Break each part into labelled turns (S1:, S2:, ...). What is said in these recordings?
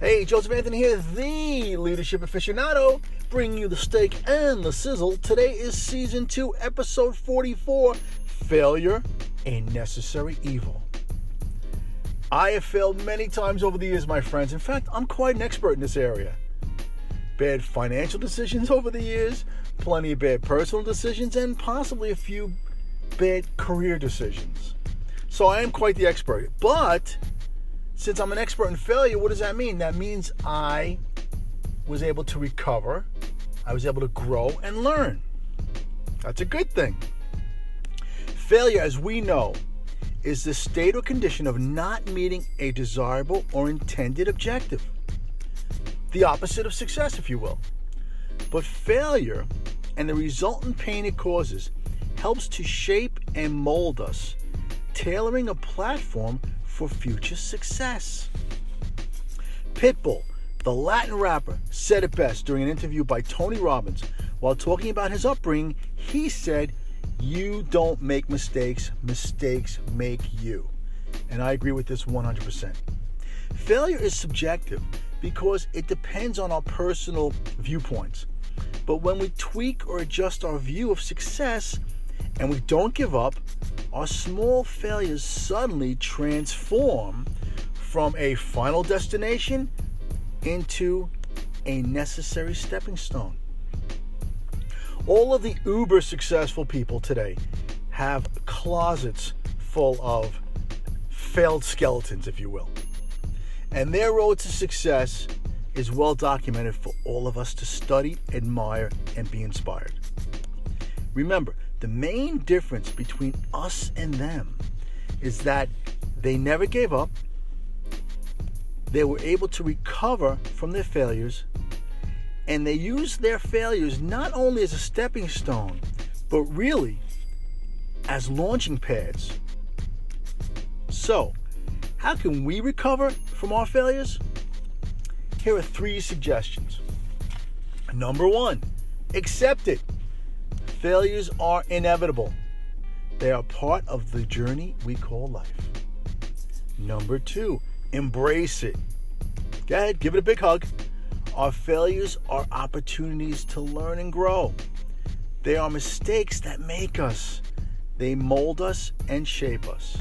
S1: Hey, Joseph Anthony here, the leadership aficionado, bringing you the steak and the sizzle. Today is season two, episode 44 Failure, a Necessary Evil. I have failed many times over the years, my friends. In fact, I'm quite an expert in this area. Bad financial decisions over the years, plenty of bad personal decisions, and possibly a few bad career decisions. So I am quite the expert. But since I'm an expert in failure, what does that mean? That means I was able to recover, I was able to grow and learn. That's a good thing. Failure, as we know, is the state or condition of not meeting a desirable or intended objective. The opposite of success, if you will. But failure and the resultant pain it causes helps to shape and mold us, tailoring a platform for future success. Pitbull, the Latin rapper, said it best during an interview by Tony Robbins. While talking about his upbringing, he said, You don't make mistakes, mistakes make you. And I agree with this 100%. Failure is subjective because it depends on our personal viewpoints. But when we tweak or adjust our view of success and we don't give up, our small failures suddenly transform from a final destination into a necessary stepping stone. All of the uber successful people today have closets full of failed skeletons, if you will. And their road to success is well documented for all of us to study, admire, and be inspired. Remember, the main difference between us and them is that they never gave up, they were able to recover from their failures, and they used their failures not only as a stepping stone, but really as launching pads. So, how can we recover from our failures? Here are three suggestions. Number one, accept it. Failures are inevitable, they are part of the journey we call life. Number two, embrace it. Go ahead, give it a big hug. Our failures are opportunities to learn and grow. They are mistakes that make us, they mold us and shape us.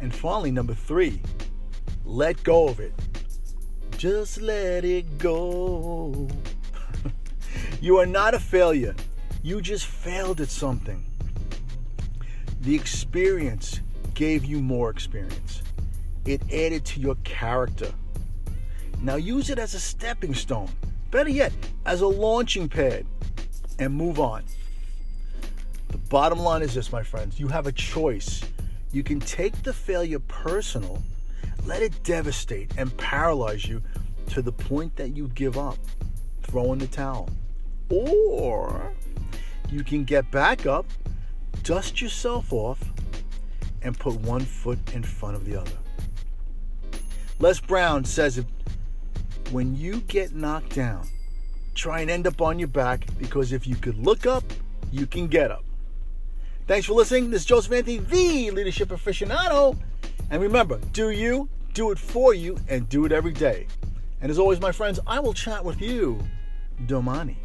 S1: And finally, number three, let go of it. Just let it go. you are not a failure. You just failed at something. The experience gave you more experience, it added to your character. Now use it as a stepping stone. Better yet, as a launching pad and move on. The bottom line is this, my friends you have a choice. You can take the failure personal, let it devastate and paralyze you to the point that you give up, throw in the towel. Or you can get back up, dust yourself off, and put one foot in front of the other. Les Brown says when you get knocked down, try and end up on your back because if you could look up, you can get up. Thanks for listening. This is Joseph Anthony, the leadership aficionado. And remember, do you, do it for you, and do it every day. And as always, my friends, I will chat with you domani.